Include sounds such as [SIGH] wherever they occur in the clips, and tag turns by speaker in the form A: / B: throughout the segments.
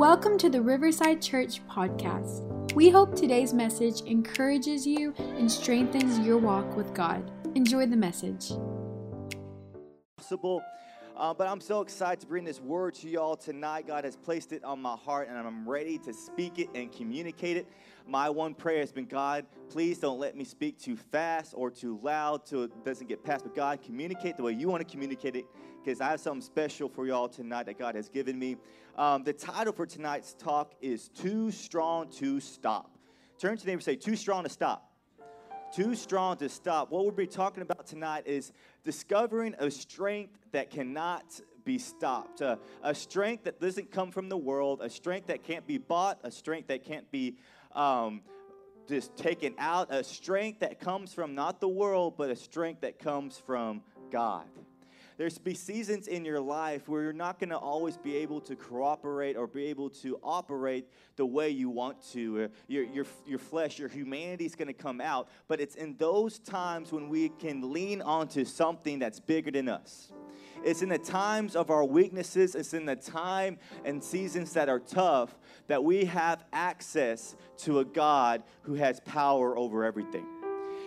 A: Welcome to the Riverside Church podcast. We hope today's message encourages you and strengthens your walk with God. Enjoy the message.
B: Possible. Uh, but I'm so excited to bring this word to y'all tonight. God has placed it on my heart, and I'm ready to speak it and communicate it. My one prayer has been God, please don't let me speak too fast or too loud till it doesn't get past. But God, communicate the way you want to communicate it because I have something special for y'all tonight that God has given me. Um, the title for tonight's talk is Too Strong to Stop. Turn to your neighbor and say, Too Strong to Stop. Too strong to stop. What we'll be talking about tonight is discovering a strength that cannot be stopped, uh, a strength that doesn't come from the world, a strength that can't be bought, a strength that can't be um, just taken out, a strength that comes from not the world, but a strength that comes from God. There's be seasons in your life where you're not going to always be able to cooperate or be able to operate the way you want to. Uh, your, your, your flesh, your humanity is going to come out. But it's in those times when we can lean onto something that's bigger than us. It's in the times of our weaknesses, it's in the time and seasons that are tough that we have access to a God who has power over everything.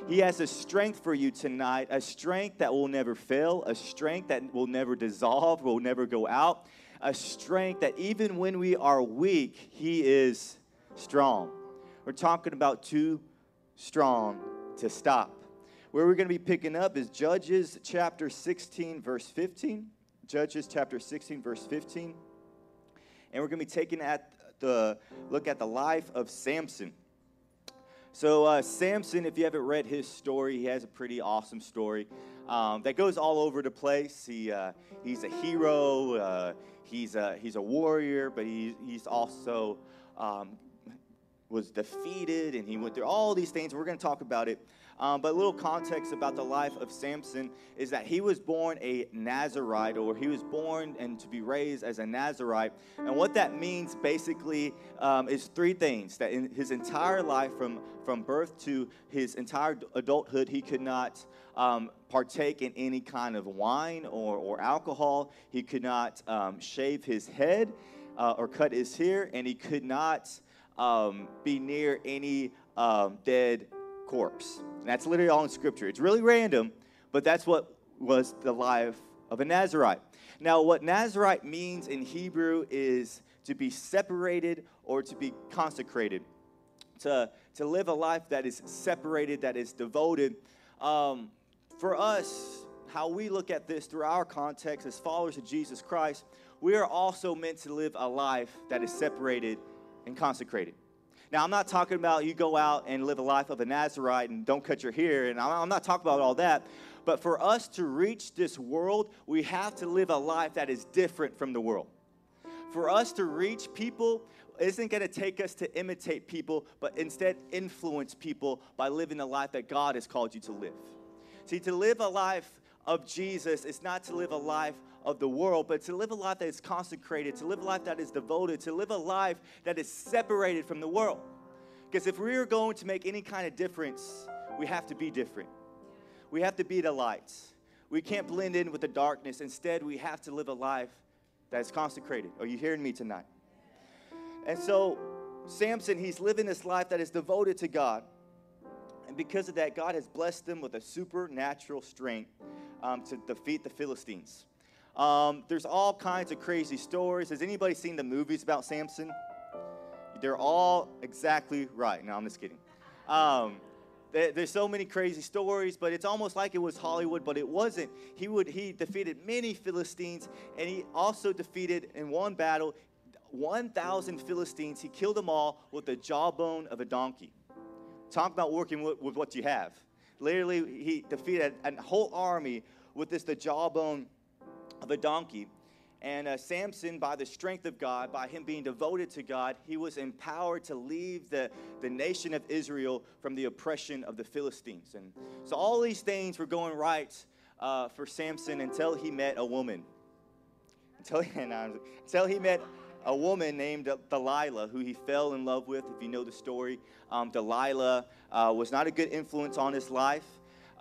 B: He has a strength for you tonight, a strength that will never fail, a strength that will never dissolve, will never go out, a strength that even when we are weak, He is strong. We're talking about too strong to stop. Where we're going to be picking up is Judges chapter 16, verse 15. Judges chapter 16, verse 15. And we're going to be taking at the look at the life of Samson. So, uh, Samson, if you haven't read his story, he has a pretty awesome story um, that goes all over the place. He, uh, he's a hero, uh, he's, a, he's a warrior, but he, he's also um, was defeated and he went through all these things. We're going to talk about it. Um, but a little context about the life of Samson is that he was born a Nazarite, or he was born and to be raised as a Nazarite. And what that means basically um, is three things that in his entire life, from, from birth to his entire adulthood, he could not um, partake in any kind of wine or, or alcohol, he could not um, shave his head uh, or cut his hair, and he could not um, be near any um, dead corpse. And that's literally all in Scripture. It's really random, but that's what was the life of a Nazarite. Now, what Nazarite means in Hebrew is to be separated or to be consecrated, to, to live a life that is separated, that is devoted. Um, for us, how we look at this through our context as followers of Jesus Christ, we are also meant to live a life that is separated and consecrated. Now, I'm not talking about you go out and live a life of a Nazarite and don't cut your hair, and I'm not talking about all that. But for us to reach this world, we have to live a life that is different from the world. For us to reach people isn't going to take us to imitate people, but instead influence people by living the life that God has called you to live. See, to live a life of Jesus is not to live a life of the world, but to live a life that is consecrated, to live a life that is devoted, to live a life that is separated from the world. Because if we are going to make any kind of difference, we have to be different. We have to be the lights. We can't blend in with the darkness. Instead, we have to live a life that is consecrated. Are you hearing me tonight? And so, Samson, he's living this life that is devoted to God. And because of that, God has blessed him with a supernatural strength um, to defeat the Philistines. Um, there's all kinds of crazy stories. Has anybody seen the movies about Samson? They're all exactly right. No, I'm just kidding. Um, there's so many crazy stories, but it's almost like it was Hollywood, but it wasn't. He would he defeated many Philistines, and he also defeated in one battle 1,000 Philistines. He killed them all with the jawbone of a donkey. Talk about working with, with what you have. Literally, he defeated a, whole army with this the jawbone of a donkey. And uh, Samson, by the strength of God, by him being devoted to God, he was empowered to leave the, the nation of Israel from the oppression of the Philistines. And so all these things were going right uh, for Samson until he met a woman. Until, [LAUGHS] until he met a woman named Delilah, who he fell in love with, if you know the story. Um, Delilah uh, was not a good influence on his life.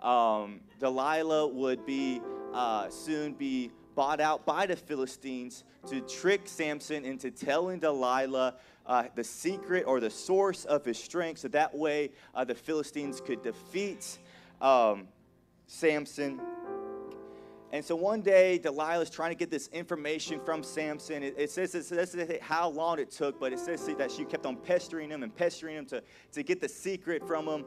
B: Um, Delilah would be uh, soon be bought out by the Philistines to trick Samson into telling Delilah uh, the secret or the source of his strength, so that way uh, the Philistines could defeat um, Samson. And so one day, Delilah's trying to get this information from Samson. It, it says, it says how long it took, but it says that she kept on pestering him and pestering him to, to get the secret from him.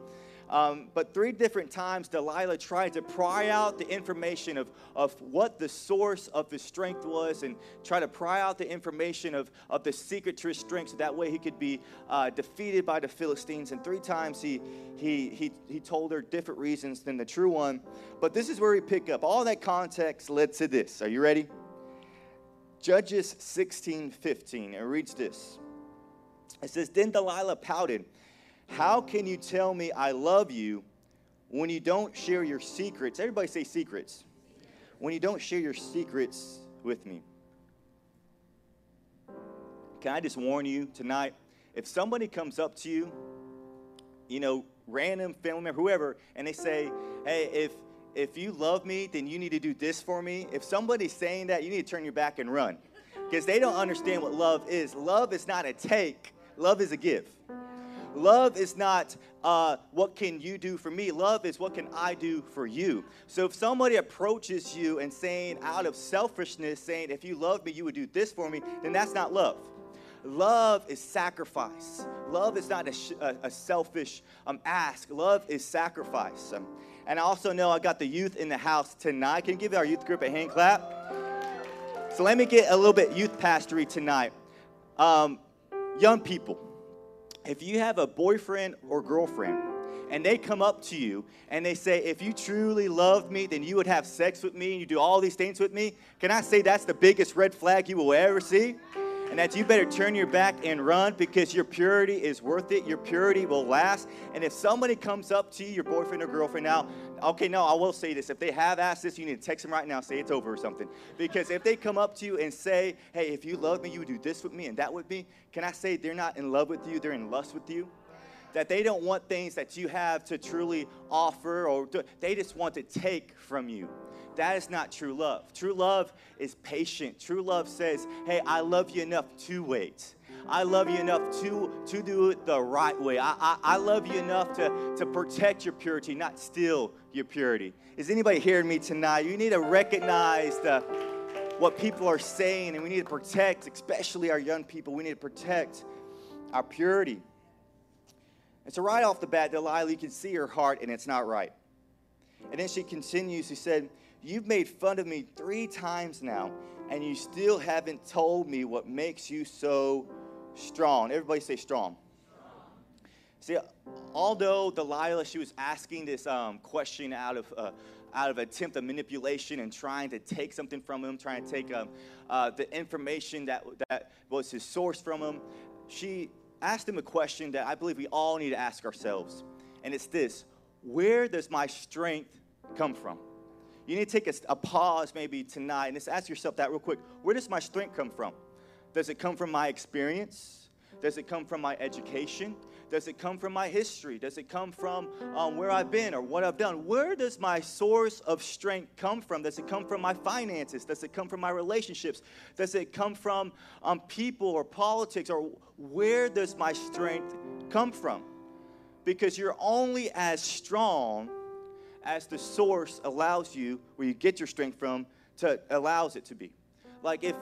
B: Um, but three different times, Delilah tried to pry out the information of, of what the source of his strength was and try to pry out the information of, of the secret to his strength so that way he could be uh, defeated by the Philistines. And three times he, he, he, he told her different reasons than the true one. But this is where we pick up. All that context led to this. Are you ready? Judges 16 15. It reads this. It says, Then Delilah pouted how can you tell me I love you when you don't share your secrets? Everybody say secrets. When you don't share your secrets with me. Can I just warn you tonight? If somebody comes up to you, you know, random family member, whoever, and they say, hey, if if you love me, then you need to do this for me. If somebody's saying that, you need to turn your back and run. Because they don't understand what love is. Love is not a take, love is a give. Love is not uh, what can you do for me. Love is what can I do for you. So if somebody approaches you and saying out of selfishness, saying if you love me, you would do this for me, then that's not love. Love is sacrifice. Love is not a, sh- a, a selfish um, ask. Love is sacrifice. Um, and I also know I got the youth in the house tonight. Can you give our youth group a hand clap? So let me get a little bit youth pastory tonight. Um, young people, if you have a boyfriend or girlfriend and they come up to you and they say, If you truly loved me, then you would have sex with me and you do all these things with me, can I say that's the biggest red flag you will ever see? And that you better turn your back and run because your purity is worth it. Your purity will last. And if somebody comes up to you, your boyfriend or girlfriend now, okay, no, I will say this. If they have asked this, you need to text them right now, say it's over or something. Because if they come up to you and say, hey, if you love me, you would do this with me and that with me, can I say they're not in love with you, they're in lust with you? That they don't want things that you have to truly offer or do, they just want to take from you that is not true love. True love is patient. True love says, hey, I love you enough to wait. I love you enough to, to do it the right way. I, I, I love you enough to, to protect your purity, not steal your purity. Is anybody hearing me tonight? You need to recognize the, what people are saying, and we need to protect, especially our young people, we need to protect our purity. And so, right off the bat, Delilah, you can see her heart, and it's not right. And then she continues, she said, You've made fun of me three times now, and you still haven't told me what makes you so strong. Everybody say strong. See, although Delilah, she was asking this um, question out of, uh, out of attempt of manipulation and trying to take something from him, trying to take um, uh, the information that, that was his source from him, she asked him a question that I believe we all need to ask ourselves. And it's this Where does my strength come from? You need to take a, a pause maybe tonight and just ask yourself that real quick. Where does my strength come from? Does it come from my experience? Does it come from my education? Does it come from my history? Does it come from um, where I've been or what I've done? Where does my source of strength come from? Does it come from my finances? Does it come from my relationships? Does it come from um, people or politics? Or where does my strength come from? Because you're only as strong as the source allows you, where you get your strength from, to allows it to be. Like if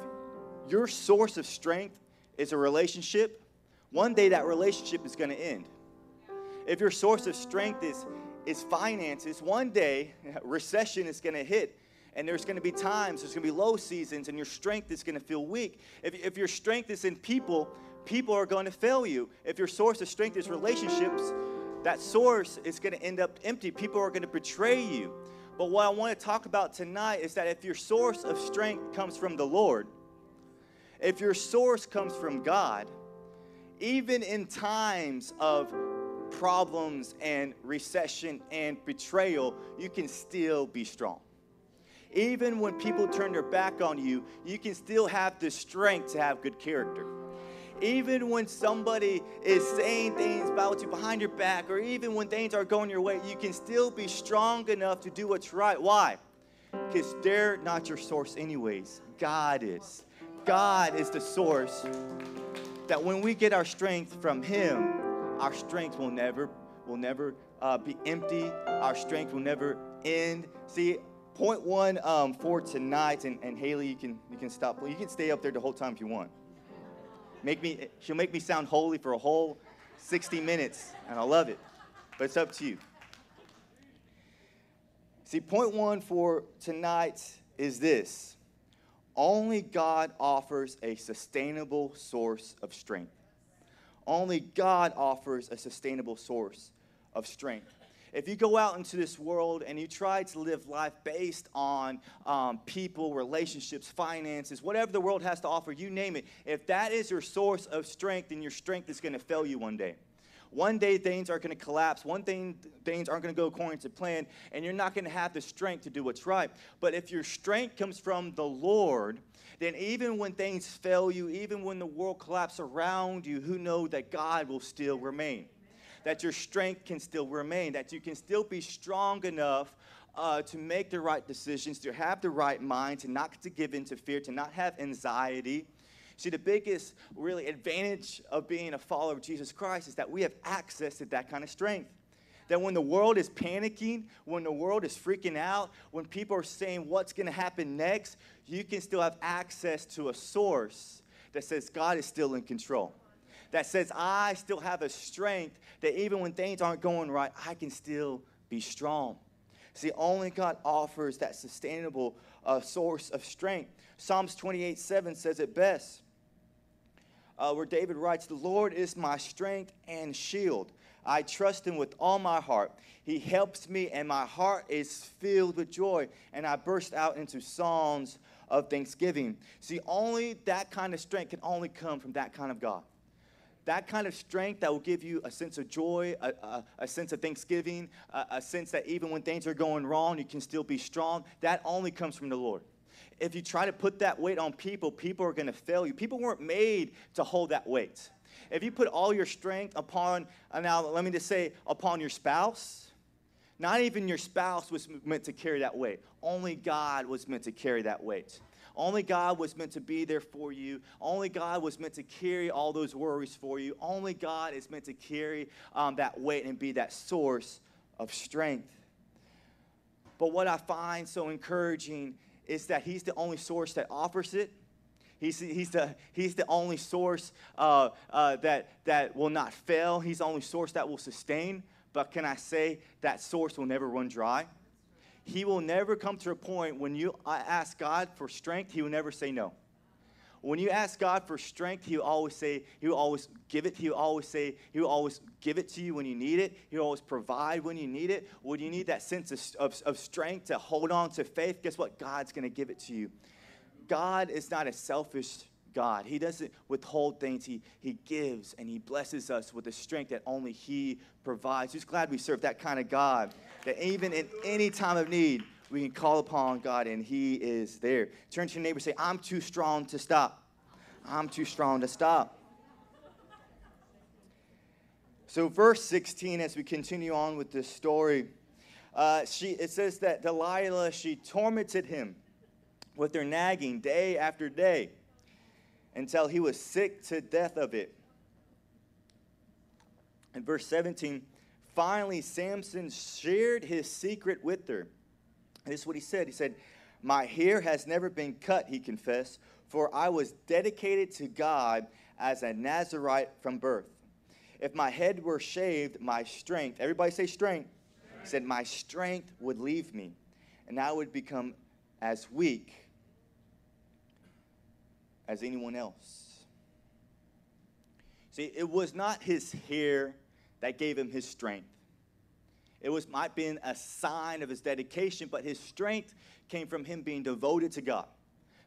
B: your source of strength is a relationship, one day that relationship is going to end. If your source of strength is is finances, one day [LAUGHS] recession is going to hit and there's going to be times, there's going to be low seasons, and your strength is going to feel weak. If, if your strength is in people, people are going to fail you. If your source of strength is relationships, that source is going to end up empty. People are going to betray you. But what I want to talk about tonight is that if your source of strength comes from the Lord, if your source comes from God, even in times of problems and recession and betrayal, you can still be strong. Even when people turn their back on you, you can still have the strength to have good character even when somebody is saying things about you behind your back, or even when things are going your way, you can still be strong enough to do what's right. Why? because they're not your source, anyways. God is. God is the source that when we get our strength from Him, our strength will never will never uh, be empty. Our strength will never end. See, point one um, for tonight, and, and Haley, you can you can stop. You can stay up there the whole time if you want. Make me. She'll make me sound holy for a whole 60 minutes, and I love it. But it's up to you. See, point one for tonight is this only God offers a sustainable source of strength. Only God offers a sustainable source of strength. If you go out into this world and you try to live life based on um, people, relationships, finances, whatever the world has to offer, you name it, if that is your source of strength, then your strength is going to fail you one day. One day things are going to collapse. One thing things aren't going to go according to plan, and you're not going to have the strength to do what's right. But if your strength comes from the Lord, then even when things fail you, even when the world collapses around you, who know that God will still remain? That your strength can still remain, that you can still be strong enough uh, to make the right decisions, to have the right mind, to not to give in to fear, to not have anxiety, See, the biggest really advantage of being a follower of Jesus Christ is that we have access to that kind of strength. That when the world is panicking, when the world is freaking out, when people are saying what's to happen next, you can still have access to a source that says God is still in control. That says I still have a strength that even when things aren't going right, I can still be strong. See, only God offers that sustainable uh, source of strength. Psalms 28 7 says it best uh, where David writes, The Lord is my strength and shield. I trust him with all my heart. He helps me, and my heart is filled with joy. And I burst out into songs of thanksgiving. See, only that kind of strength can only come from that kind of God. That kind of strength that will give you a sense of joy, a, a, a sense of thanksgiving, a, a sense that even when things are going wrong, you can still be strong. That only comes from the Lord if you try to put that weight on people, people are going to fail you. People weren't made to hold that weight. If you put all your strength upon, uh, now let me just say, upon your spouse, not even your spouse was meant to carry that weight. Only God was meant to carry that weight. Only God was meant to be there for you. Only God was meant to carry all those worries for you. Only God is meant to carry um, that weight and be that source of strength. But what I find so encouraging is that He's the only source that offers it. He's, he's, the, he's the only source uh, uh, that, that will not fail. He's the only source that will sustain. But can I say that source will never run dry? He will never come to a point when you ask God for strength, He will never say no. When you ask God for strength, He'll always say, He'll always give it. He'll always say, He'll always give it to you when you need it. He'll always provide when you need it. When you need that sense of, of, of strength to hold on to faith, guess what? God's going to give it to you. God is not a selfish God. He doesn't withhold things. He, he gives and He blesses us with the strength that only He provides. Who's glad we serve that kind of God? That even in any time of need, we can call upon God and He is there. Turn to your neighbor say, I'm too strong to stop. I'm too strong to stop. So, verse 16, as we continue on with this story, uh, she, it says that Delilah, she tormented him with her nagging day after day until he was sick to death of it. In verse 17, finally, Samson shared his secret with her. This is what he said. He said, My hair has never been cut, he confessed, for I was dedicated to God as a Nazarite from birth. If my head were shaved, my strength, everybody say strength, strength. He said, My strength would leave me, and I would become as weak as anyone else. See, it was not his hair that gave him his strength. It was might been a sign of his dedication, but his strength came from him being devoted to God.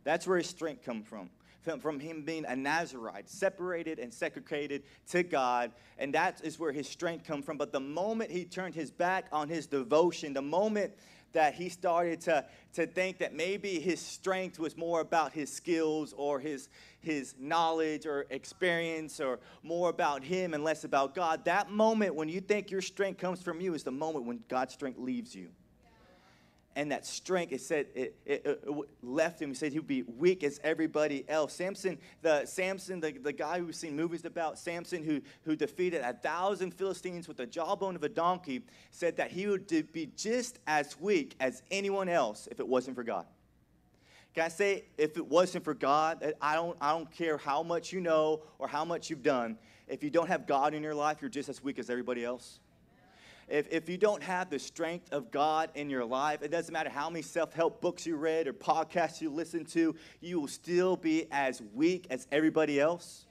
B: That's where his strength come from. From, from him being a Nazarite, separated and segregated to God, and that is where his strength come from. But the moment he turned his back on his devotion, the moment that he started to, to think that maybe his strength was more about his skills or his, his knowledge or experience or more about him and less about God. That moment when you think your strength comes from you is the moment when God's strength leaves you. And that strength, it said, it, it, it left him. He said he would be weak as everybody else. Samson, the Samson, the, the guy we've seen movies about, Samson, who, who defeated a thousand Philistines with the jawbone of a donkey, said that he would be just as weak as anyone else if it wasn't for God. Can I say, if it wasn't for God, I don't, I don't care how much you know or how much you've done. If you don't have God in your life, you're just as weak as everybody else. If, if you don't have the strength of God in your life, it doesn't matter how many self help books you read or podcasts you listen to, you will still be as weak as everybody else.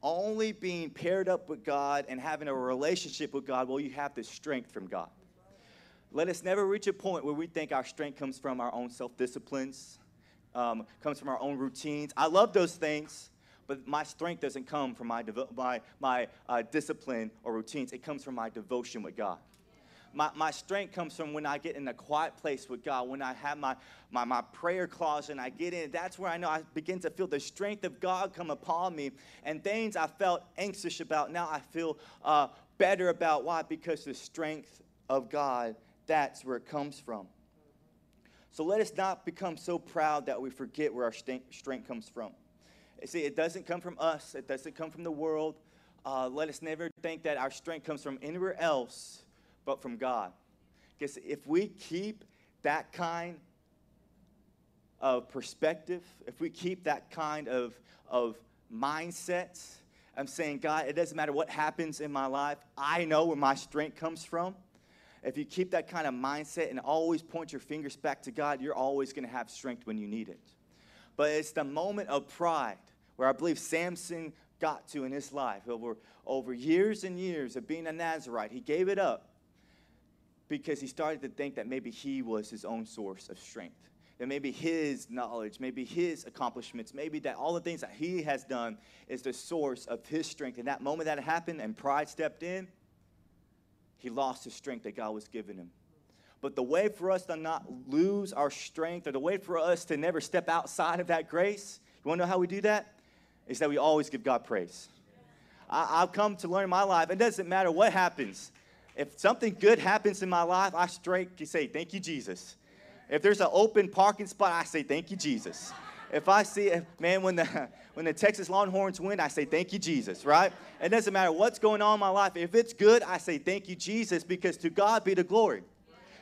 B: Only being paired up with God and having a relationship with God will you have the strength from God. Let us never reach a point where we think our strength comes from our own self disciplines, um, comes from our own routines. I love those things, but my strength doesn't come from my, devo- my, my uh, discipline or routines. It comes from my devotion with God. My, my strength comes from when I get in a quiet place with God, when I have my, my, my prayer closet and I get in. That's where I know I begin to feel the strength of God come upon me. And things I felt anxious about, now I feel uh, better about. Why? Because the strength of God, that's where it comes from. So let us not become so proud that we forget where our strength comes from. See, it doesn't come from us, it doesn't come from the world. Uh, let us never think that our strength comes from anywhere else but from God. Because if we keep that kind of perspective, if we keep that kind of, of mindset, I'm saying, God, it doesn't matter what happens in my life, I know where my strength comes from if you keep that kind of mindset and always point your fingers back to God, you're always going to have strength when you need it. But it's the moment of pride where I believe Samson got to in his life over, over years and years of being a Nazarite. He gave it up because he started to think that maybe he was his own source of strength. That maybe his knowledge, maybe his accomplishments, maybe that all the things that he has done is the source of his strength. And that moment that happened and pride stepped in, he lost the strength that God was giving him. But the way for us to not lose our strength, or the way for us to never step outside of that grace, you want to know how we do that? Is that we always give God praise. I, have come to learn in my life, it doesn't matter what happens. If something good happens in my life, I straight can say, Thank you, Jesus. If there's an open parking spot, I say, Thank you, Jesus. If I see, man, when the [LAUGHS] when the Texas Longhorns win, I say thank you, Jesus. Right? It doesn't matter what's going on in my life. If it's good, I say thank you, Jesus, because to God be the glory.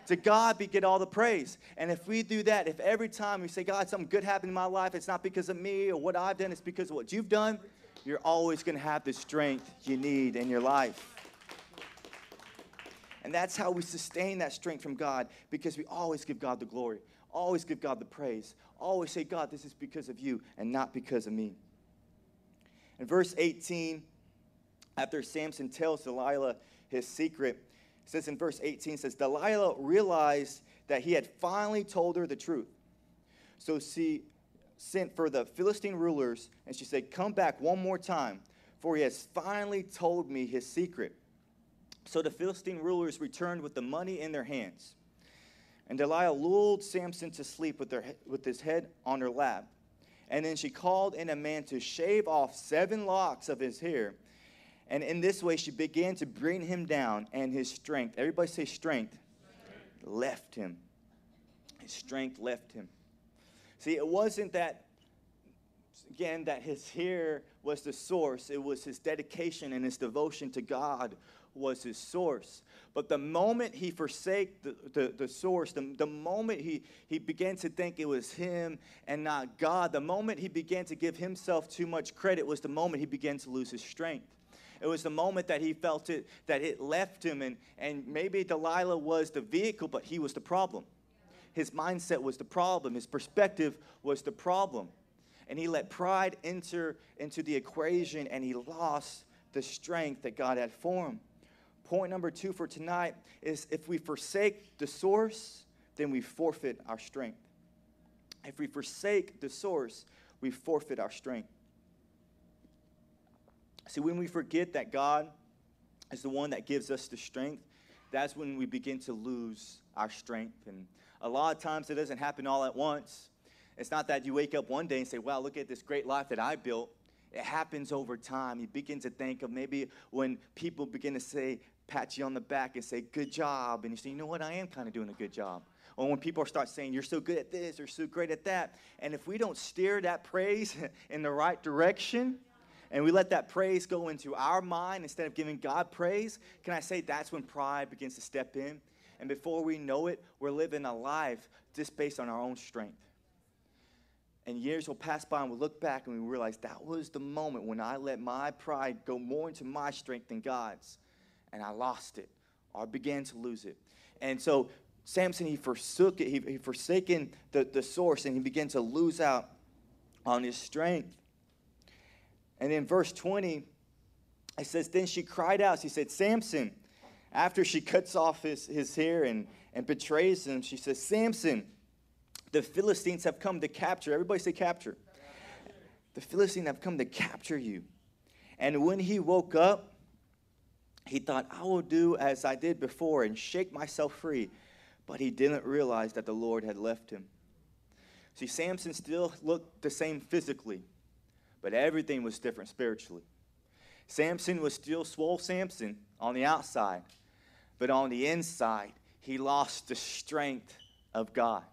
B: To God be get all the praise. And if we do that, if every time we say, God, something good happened in my life, it's not because of me or what I've done, it's because of what you've done, you're always going to have the strength you need in your life. And that's how we sustain that strength from God because we always give God the glory, always give God the praise, always say, God, this is because of you and not because of me. In verse 18, after Samson tells Delilah his secret, it says in verse 18, says, Delilah realized that he had finally told her the truth. So she sent for the Philistine rulers, and she said, Come back one more time, for he has finally told me his secret. So the Philistine rulers returned with the money in their hands. And Delilah lulled Samson to sleep with, their, with his head on her lap. And then she called in a man to shave off seven locks of his hair. And in this way, she began to bring him down, and his strength, everybody say strength, strength. left him. His strength left him. See, it wasn't that, again, that his hair was the source, it was his dedication and his devotion to God was his source. But the moment he forsake the, the, the, source, the, the moment he, he began to think it was him and not God, the moment he began to give himself too much credit was the moment he began to lose his strength. It was the moment that he felt it, that it left him. And, and maybe Delilah was the vehicle, but he was the problem. His mindset was the problem. His perspective was the problem. And he let pride enter into the equation and he lost the strength that God had for him. Point number two for tonight is if we forsake the source, then we forfeit our strength. If we forsake the source, we forfeit our strength. See, when we forget that God is the one that gives us the strength, that's when we begin to lose our strength. And a lot of times it doesn't happen all at once. It's not that you wake up one day and say, Wow, look at this great life that I built. It happens over time. You begin to think of maybe when people begin to say, pat you on the back and say, Good job. And you say, You know what? I am kind of doing a good job. or when people start saying, You're so good at this, or so great at that. And if we don't steer that praise [LAUGHS] in the right direction, and we let that praise go into our mind instead of giving God praise, can I say that's when pride begins to step in? And before we know it, we're living a life just based on our own strength. And years will pass by and we'll look back and we realize that was the moment when I let my pride go more into my strength than God's. And I lost it or began to lose it. And so Samson, he forsook it, he, he forsaken the, the source and he began to lose out on his strength. And in verse 20, it says, Then she cried out. She said, Samson, after she cuts off his, his hair and, and betrays him, she says, Samson, the Philistines have come to capture. Everybody say capture. The Philistines have come to capture you. And when he woke up, he thought, I will do as I did before and shake myself free. But he didn't realize that the Lord had left him. See, Samson still looked the same physically, but everything was different spiritually. Samson was still swole Samson on the outside, but on the inside, he lost the strength of God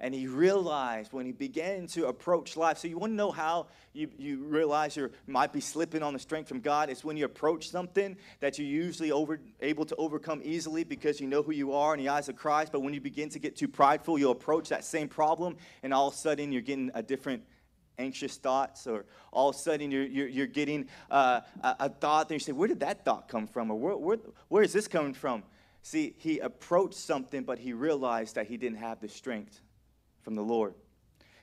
B: and he realized when he began to approach life. So, you want to know how you, you realize you might be slipping on the strength from God? It's when you approach something that you're usually over, able to overcome easily because you know who you are in the eyes of Christ. But when you begin to get too prideful, you'll approach that same problem, and all of a sudden you're getting a different anxious thoughts, or all of a sudden you're, you're, you're getting uh, a, a, thought, and you say, Where did that thought come from? Or where, where, where is this coming from? See, he approached something, but he realized that he didn't have the strength from the Lord.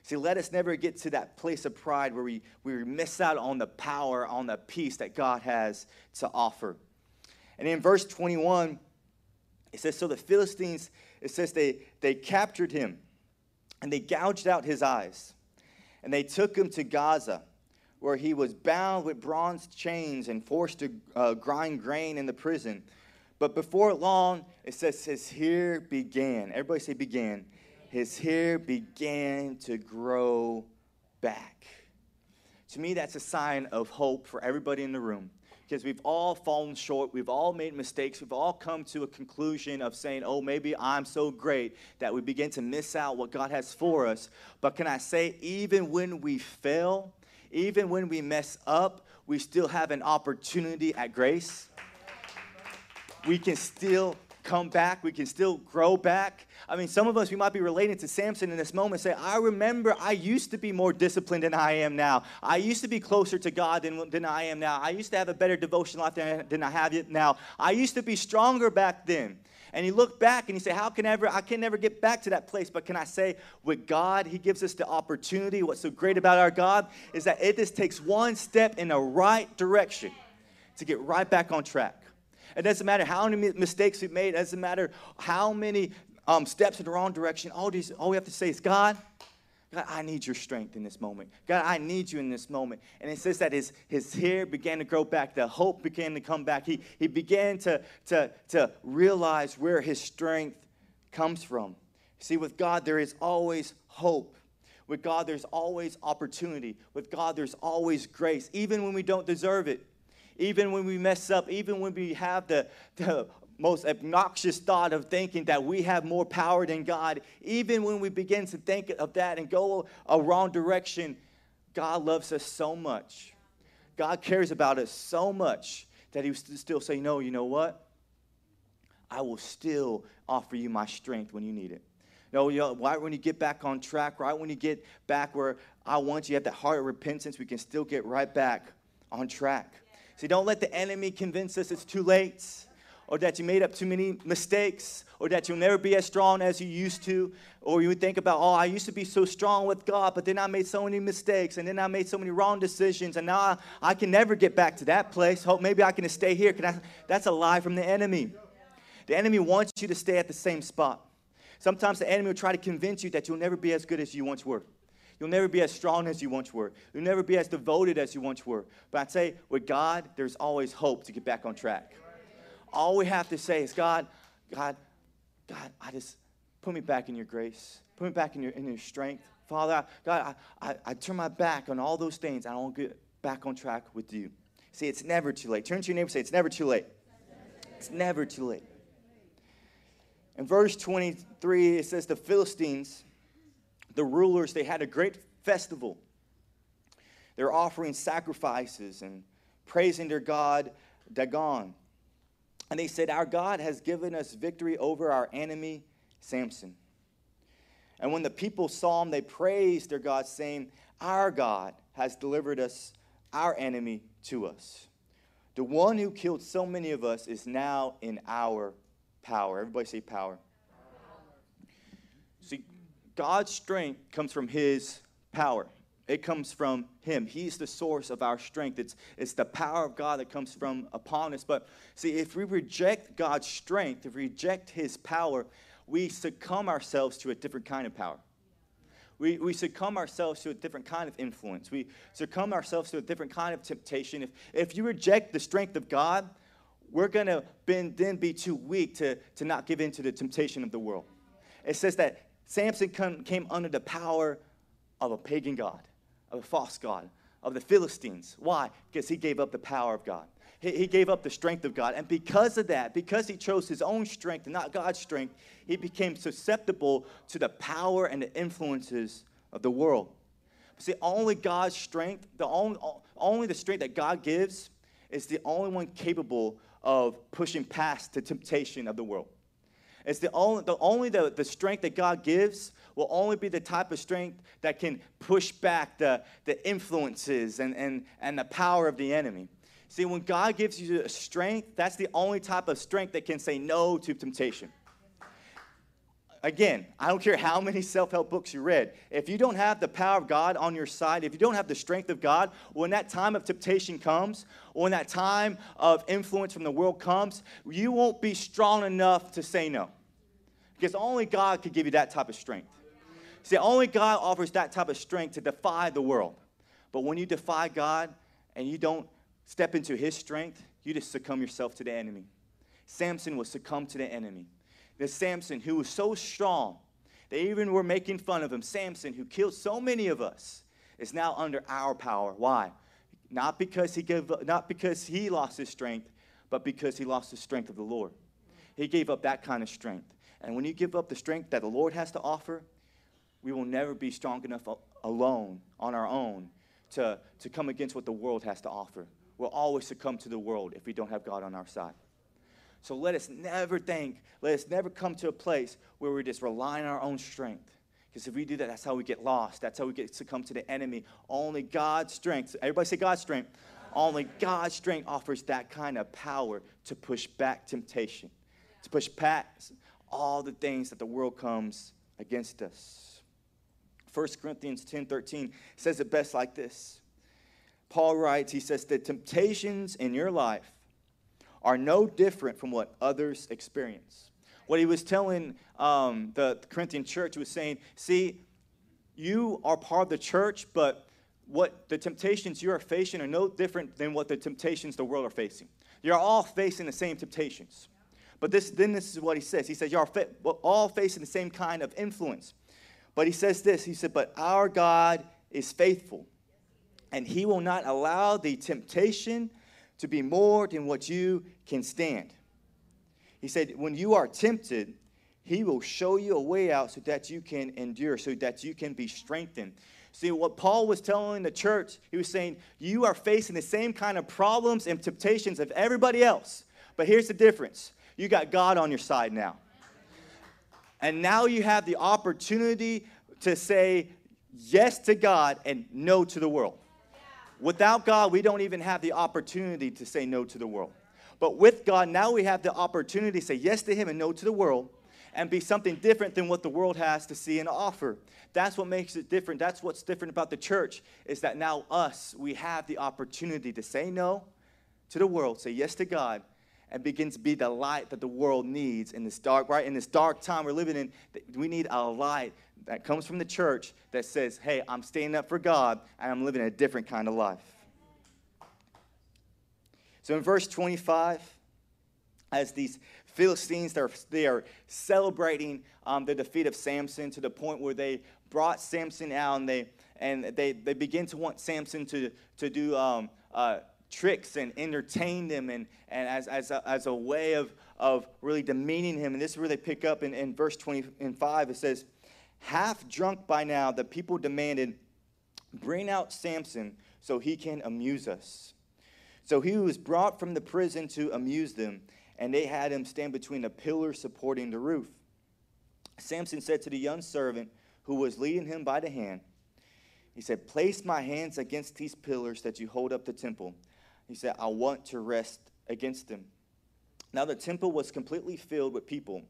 B: See, let us never get to that place of pride where we, we miss out on the power, on the peace that God has to offer. And in verse 21, it says, So the Philistines, it says they, they captured him and they gouged out his eyes. And they took him to Gaza, where he was bound with bronze chains and forced to uh, grind grain in the prison. But before long, it says his hair began. Everybody say began his hair began to grow back. To me, that's a sign of hope for everybody in the room because we've all fallen short. We've all made mistakes. We've all come to a conclusion of saying, oh, maybe I'm so great that we begin to miss out what God has for us. But can I say, even when we fail, even when we mess up, we still have an opportunity at grace. We can still come back. We can still grow back. I mean, some of us, we might be relating to Samson in this moment. Say, I remember I used to be more disciplined than I am now. I used to be closer to God than, than I am now. I used to have a better devotion life than, than I have it now. I used to be stronger back then. And you look back and you say, How can ever I can never get back to that place? But can I say, with God, He gives us the opportunity. What's so great about our God is that it just takes one step in the right direction to get right back on track. It doesn't matter how many mistakes we've made. It doesn't matter how many um, steps in the wrong direction. All, these, all we have to say is, God, God, I need your strength in this moment. God, I need you in this moment. And it says that his, his hair began to grow back, the hope began to come back. He, he began to, to, to realize where his strength comes from. See, with God, there is always hope. With God, there's always opportunity. With God, there's always grace, even when we don't deserve it even when we mess up, even when we have the, the most obnoxious thought of thinking that we have more power than God, even when we begin to think of that and go a wrong direction, God loves us so much. God cares about us so much that He would still say, No, you know what? I will still offer you my strength when you need it. No, you know, right when you get back on track, right when you get back where I want you, have that heart of repentance, we can still get right back on track. See, don't let the enemy convince us it's too late or that you made up too many mistakes, or that you'll never be as strong as you used to, or you would think about, oh, I used to be so strong with God, but then I made so many mistakes, and then I made so many wrong decisions, and now I, I can never get back to that place. Hope maybe I can stay here. Can I, that's a lie from the enemy. The enemy wants you to stay at the same spot. Sometimes the enemy will try to convince you that you'll never be as good as you once were. You'll never be as strong as you once were. You'll never be as devoted as you once were. But I'd say with God, there's always hope to get back on track. All we have to say is, God, God, God, I just put me back in your grace. Put me back in your, in your strength. Father, God, I, I, I turn my back on all those things. I don't get back on track with you. See, it's never too late. Turn to your neighbor and say, It's never too late. It's never too late. In verse 23, it says the Philistines, the rulers, they had a great festival. They're offering sacrifices and praising their god Dagon. And they said, Our God has given us victory over our enemy, Samson. And when the people saw him, they praised their God, saying, Our God has delivered us, our enemy, to us. The one who killed so many of us is now in our power. Everybody say power. God's strength comes from his power. It comes from him. He's the source of our strength. It's, it's the power of God that comes from upon us. But see, if we reject God's strength, if we reject his power, we succumb ourselves to a different kind of power. We, we succumb ourselves to a different kind of influence. We succumb ourselves to a different kind of temptation. If, if you reject the strength of God, we're going to then be too weak to, to not give in to the temptation of the world. It says that Samson come, came under the power of a pagan God, of a false God, of the Philistines. Why? Because he gave up the power of God. He, he gave up the strength of God. And because of that, because he chose his own strength and not God's strength, he became susceptible to the power and the influences of the world. See, only God's strength, the only, only the strength that God gives, is the only one capable of pushing past the temptation of the world. It's the only, the, only the, the strength that God gives will only be the type of strength that can push back the, the influences and, and, and the power of the enemy. See, when God gives you strength, that's the only type of strength that can say no to temptation. Again, I don't care how many self help books you read. If you don't have the power of God on your side, if you don't have the strength of God, when that time of temptation comes, when that time of influence from the world comes, you won't be strong enough to say no. Because only God could give you that type of strength. See, only God offers that type of strength to defy the world. But when you defy God and you don't step into his strength, you just succumb yourself to the enemy. Samson was succumb to the enemy. This Samson, who was so strong, they even were making fun of him. Samson, who killed so many of us, is now under our power. Why? Not because he gave, not because he lost his strength, but because he lost the strength of the Lord. He gave up that kind of strength. And when you give up the strength that the Lord has to offer, we will never be strong enough alone, on our own, to, to come against what the world has to offer. We'll always succumb to the world if we don't have God on our side. So let us never think, let us never come to a place where we're just relying on our own strength. Because if we do that, that's how we get lost. That's how we get succumb to the enemy. Only God's strength, everybody say God's strength. Only God's strength offers that kind of power to push back temptation, to push past all the things that the world comes against us. 1 Corinthians 10 13 says it best like this. Paul writes, he says, The temptations in your life are no different from what others experience. What he was telling um, the Corinthian church was saying, see, you are part of the church, but what the temptations you are facing are no different than what the temptations the world are facing. You're all facing the same temptations. But this, then this is what he says. He says, You're all facing the same kind of influence. But he says this He said, But our God is faithful, and he will not allow the temptation to be more than what you can stand. He said, When you are tempted, he will show you a way out so that you can endure, so that you can be strengthened. See, what Paul was telling the church, he was saying, You are facing the same kind of problems and temptations of everybody else. But here's the difference you got God on your side now. And now you have the opportunity to say yes to God and no to the world. Without God, we don't even have the opportunity to say no to the world. But with God, now we have the opportunity to say yes to Him and no to the world and be something different than what the world has to see and offer. That's what makes it different. That's what's different about the church is that now us, we have the opportunity to say no to the world, say yes to God, and begin to be the light that the world needs in this dark, right? In this dark time we're living in, we need a light that comes from the church that says, hey, I'm standing up for God and I'm living a different kind of life. So in verse 25, as these Philistines, they're, they are celebrating um, the defeat of Samson to the point where they brought Samson out and they, and they, they begin to want Samson to, to do um, uh, tricks and entertain them and, and as, as, a, as a way of, of really demeaning him. And this is where they pick up in, in verse 25. It says, Half drunk by now, the people demanded, Bring out Samson so he can amuse us. So he was brought from the prison to amuse them, and they had him stand between a pillar supporting the roof. Samson said to the young servant who was leading him by the hand, He said, Place my hands against these pillars that you hold up the temple. He said, I want to rest against them. Now the temple was completely filled with people.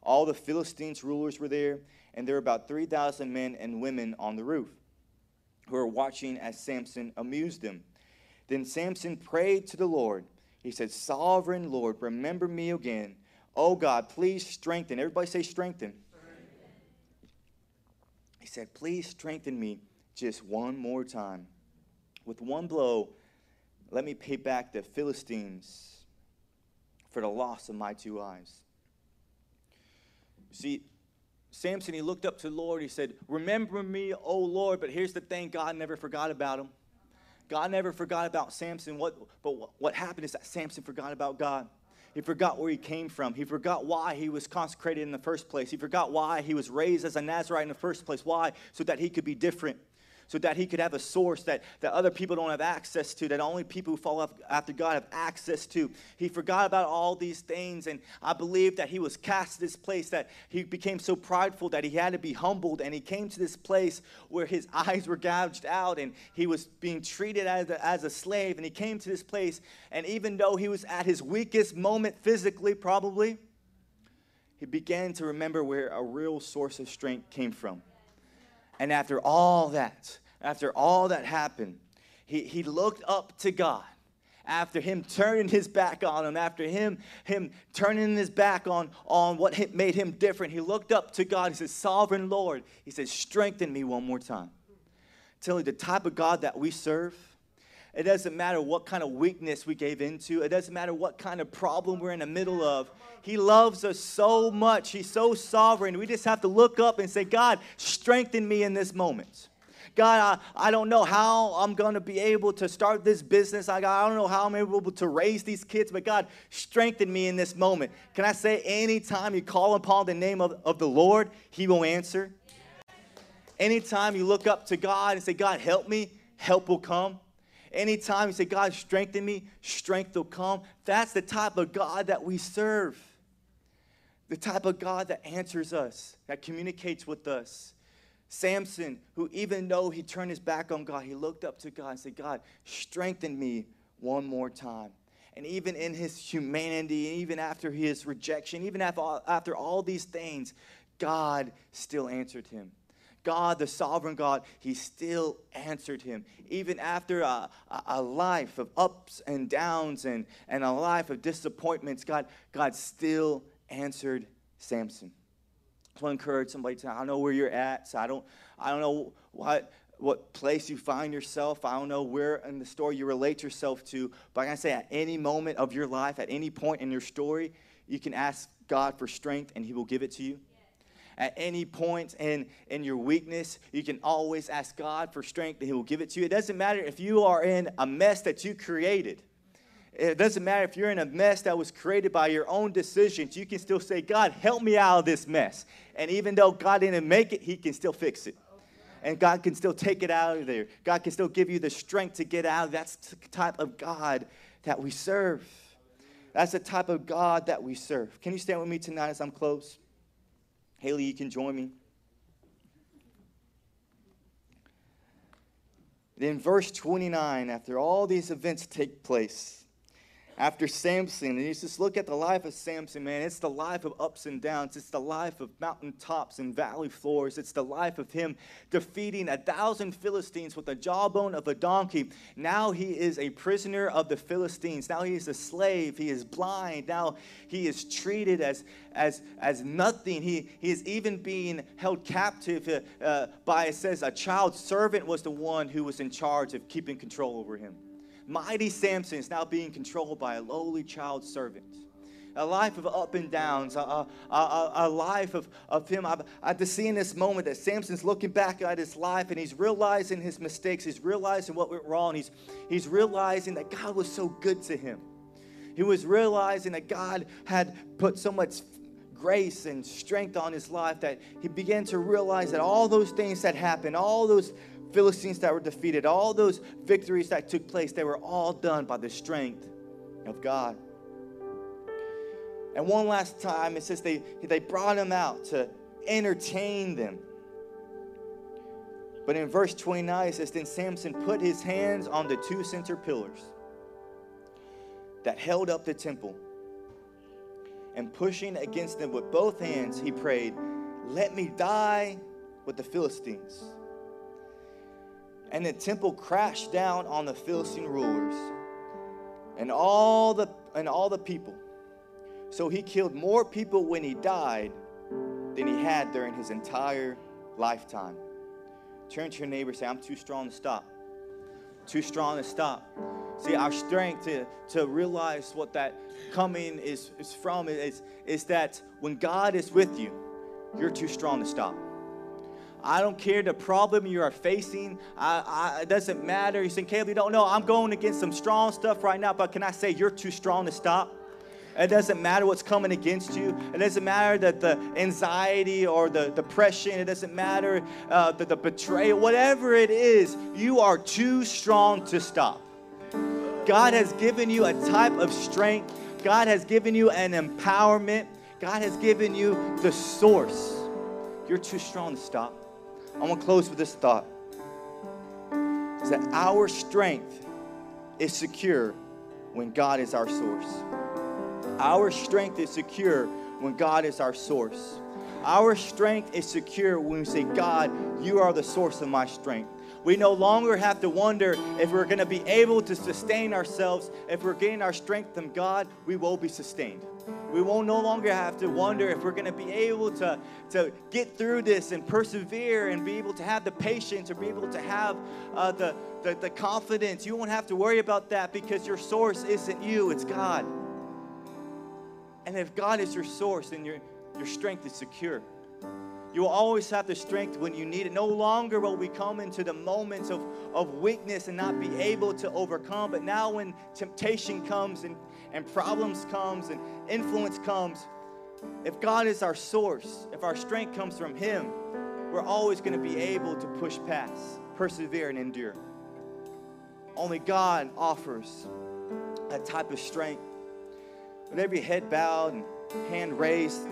B: All the Philistines' rulers were there, and there were about 3,000 men and women on the roof who were watching as Samson amused them. Then Samson prayed to the Lord. He said, Sovereign Lord, remember me again. Oh God, please strengthen. Everybody say strengthen. He said, Please strengthen me just one more time. With one blow, let me pay back the Philistines for the loss of my two eyes. See, Samson, he looked up to the Lord. He said, Remember me, O Lord. But here's the thing God never forgot about him. God never forgot about Samson. What, but what happened is that Samson forgot about God. He forgot where he came from. He forgot why he was consecrated in the first place. He forgot why he was raised as a Nazarite in the first place. Why? So that he could be different so that he could have a source that, that other people don't have access to, that only people who follow after God have access to. He forgot about all these things, and I believe that he was cast this place that he became so prideful that he had to be humbled, and he came to this place where his [LAUGHS] eyes were gouged out, and he was being treated as a, as a slave, and he came to this place, and even though he was at his weakest moment physically, probably, he began to remember where a real source of strength came from. And after all that, after all that happened, he, he looked up to God. After him turning his back on him, after him, him turning his back on, on what made him different, he looked up to God. He said, Sovereign Lord, he said, strengthen me one more time. Tell you the type of God that we serve, it doesn't matter what kind of weakness we gave into. It doesn't matter what kind of problem we're in the middle of. He loves us so much. He's so sovereign. We just have to look up and say, God, strengthen me in this moment. God, I, I don't know how I'm going to be able to start this business. I, I don't know how I'm able to raise these kids, but God, strengthen me in this moment. Can I say, anytime you call upon the name of, of the Lord, He will answer? Anytime you look up to God and say, God, help me, help will come. Anytime you say, God, strengthen me, strength will come. That's the type of God that we serve. The type of God that answers us, that communicates with us. Samson, who even though he turned his back on God, he looked up to God and said, God, strengthen me one more time. And even in his humanity, and even after his rejection, even after all, after all these things, God still answered him. God, the sovereign God, he still answered him. Even after a, a, life of ups and downs and, and a life of disappointments, God, God still answered Samson. I want to encourage somebody to, I don't know where you're at, so I don't, I don't know what, what place you find yourself. I don't know where in the story you relate yourself to, but I can say at any moment of your life, at any point in your story, you can ask God for strength and he will give it to you at any point in, in your weakness, you can always ask God for strength and He will give it to you. It doesn't matter if you are in a mess that you created. It doesn't matter if you're in a mess that was created by your own decisions. You can still say, God, help me out of this mess. And even though God didn't make it, He can still fix it. And God can still take it out of there. God can still give you the strength to get out. That's the type of God that we serve. That's the type of God that we serve. Can you stand with me tonight as I'm close? Haley, you can join me. Then, verse 29, after all these events take place, after Samson. And you just look at the life of Samson, man. It's the life of ups and downs. It's the life of mountain tops and valley floors. It's the life of him defeating a thousand Philistines with the jawbone of a donkey. Now he is a prisoner of the Philistines. Now he is a slave. He is blind. Now he is treated as, as, as nothing. He, he is even being held captive uh, uh, by, it says, a child servant was the one who was in charge of keeping control over him. Mighty Samson is now being controlled by a lowly child servant. a life of up and downs, a, a, a, a life of, of him. I, I have to see in this moment that Samson's looking back at his life and he's realizing his mistakes. He's realizing what went wrong. He's, he's realizing that God was so good to him. He was realizing that God had put so much grace and strength on his life that he began to realize that all those things that happened, all those Philistines that were defeated, all those victories that took place, they were all done by the strength of God. And one last time, it says they, they brought him out to entertain them. But in verse 29, it says, Then Samson put his hands on the two center pillars that held up the temple. And pushing against them with both hands, he prayed, Let me die with the Philistines. And the temple crashed down on the Philistine rulers and all the, and all the people. So he killed more people when he died than he had during his entire lifetime. Turn to your neighbor say, I'm too strong to stop. Too strong to stop. See, our strength to, to realize what that coming is, is from is, is that when God is with you, you're too strong to stop. I don't care the problem you are facing. I, I, it doesn't matter. You say, Caleb, you don't know. I'm going against some strong stuff right now, but can I say you're too strong to stop? It doesn't matter what's coming against you. It doesn't matter that the anxiety or the depression, it doesn't matter uh, the, the betrayal, whatever it is, you are too strong to stop. God has given you a type of strength, God has given you an empowerment, God has given you the source. You're too strong to stop. I want to close with this thought is that our strength is secure when God is our source. Our strength is secure when God is our source. Our strength is secure when we say, God, you are the source of my strength. We no longer have to wonder if we're going to be able to sustain ourselves. If we're getting our strength from God, we will be sustained. We won't no longer have to wonder if we're going to be able to, to get through this and persevere and be able to have the patience or be able to have uh, the, the, the confidence. You won't have to worry about that because your source isn't you, it's God. And if God is your source, then your, your strength is secure. You will always have the strength when you need it. No longer will we come into the moments of, of weakness and not be able to overcome. But now when temptation comes and, and problems comes and influence comes, if God is our source, if our strength comes from Him, we're always going to be able to push past, persevere, and endure. Only God offers that type of strength with every head bowed and hand raised,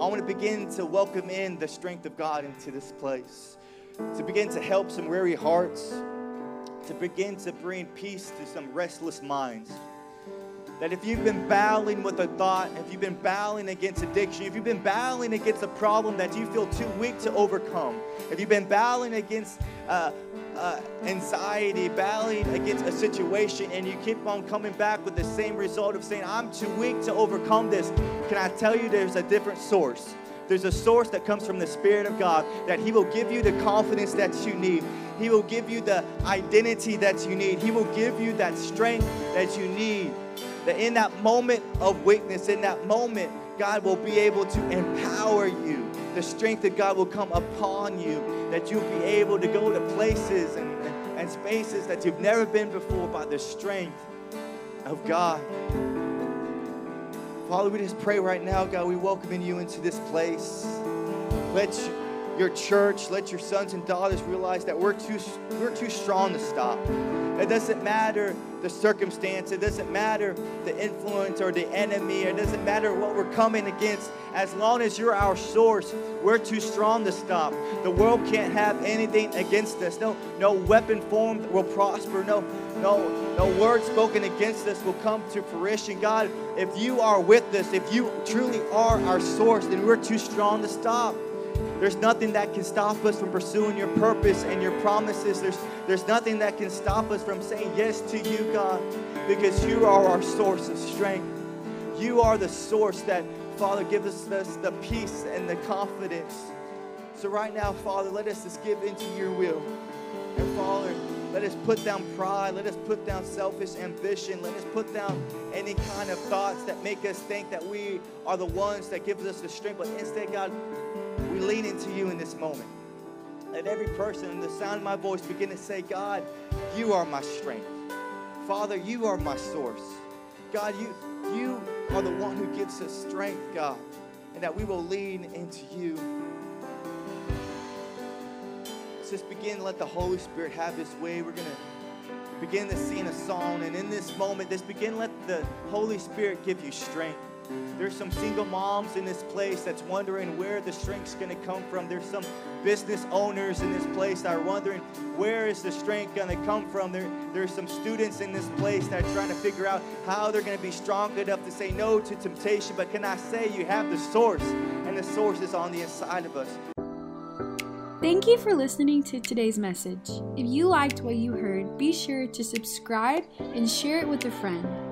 B: I want to begin to welcome in the strength of God into this place, to begin to help some weary hearts, to begin to bring peace to some restless minds. That if you've been battling with a thought, if you've been battling against addiction, if you've been battling against a problem that you feel too weak to overcome, if you've been battling against uh, uh, anxiety, battling against a situation, and you keep on coming back with the same result of saying, I'm too weak to overcome this, can I tell you there's a different source? There's a source that comes from the Spirit of God that He will give you the confidence that you need. He will give you the identity that you need. He will give you that strength that you need. That in that moment of weakness, in that moment, God will be able to empower you. The strength of God will come upon you that you'll be able to go to places and, and, spaces that you've never been before by the strength of God. Father, we just pray right now, God, we welcome you into this place. Let your church, let your sons and daughters realize that we're too, we're too strong to stop. It doesn't matter the circumstance, it doesn't matter the influence or the enemy, it doesn't matter what we're coming against. As long as you're our source, we're too strong to stop. The world can't have anything against us. No, no weapon formed will prosper. No, no, no word spoken against us will come to fruition. God, if you are with us, if you truly are our source, then we're too strong to stop. There's nothing that can stop us from pursuing your purpose and your promises. There's, there's nothing that can stop us from saying yes to you, God, because you are our source of strength. You are the source that, Father, gives us the peace and the confidence. So, right now, Father, let us just give into your will. And, Father, Let us put down pride. Let us put down selfish ambition. Let us put down any kind of thoughts that make us think that we are the ones that gives us the strength. But instead, God, lean into you in this moment. Let every person in the sound of my voice begin to say, God, you are my strength. Father, you are my source. God, you, you are the one who gives us strength, God, and that we will lean into you. Let's just begin let the Holy Spirit have his way. We're going to begin to sing a song, and in this moment, just begin let the Holy Spirit give you strength. There's some single moms in this place that's wondering where the strength's going to come from. There's some business owners in this place that are wondering where is the strength going to come from. There, there's some students in this place that are trying to figure out how they're going to be strong enough to say no to temptation. But can I say you have the source, and the source is on the inside of us.
A: Thank you for listening to today's message. If you liked what you heard, be sure to subscribe and share it with a friend.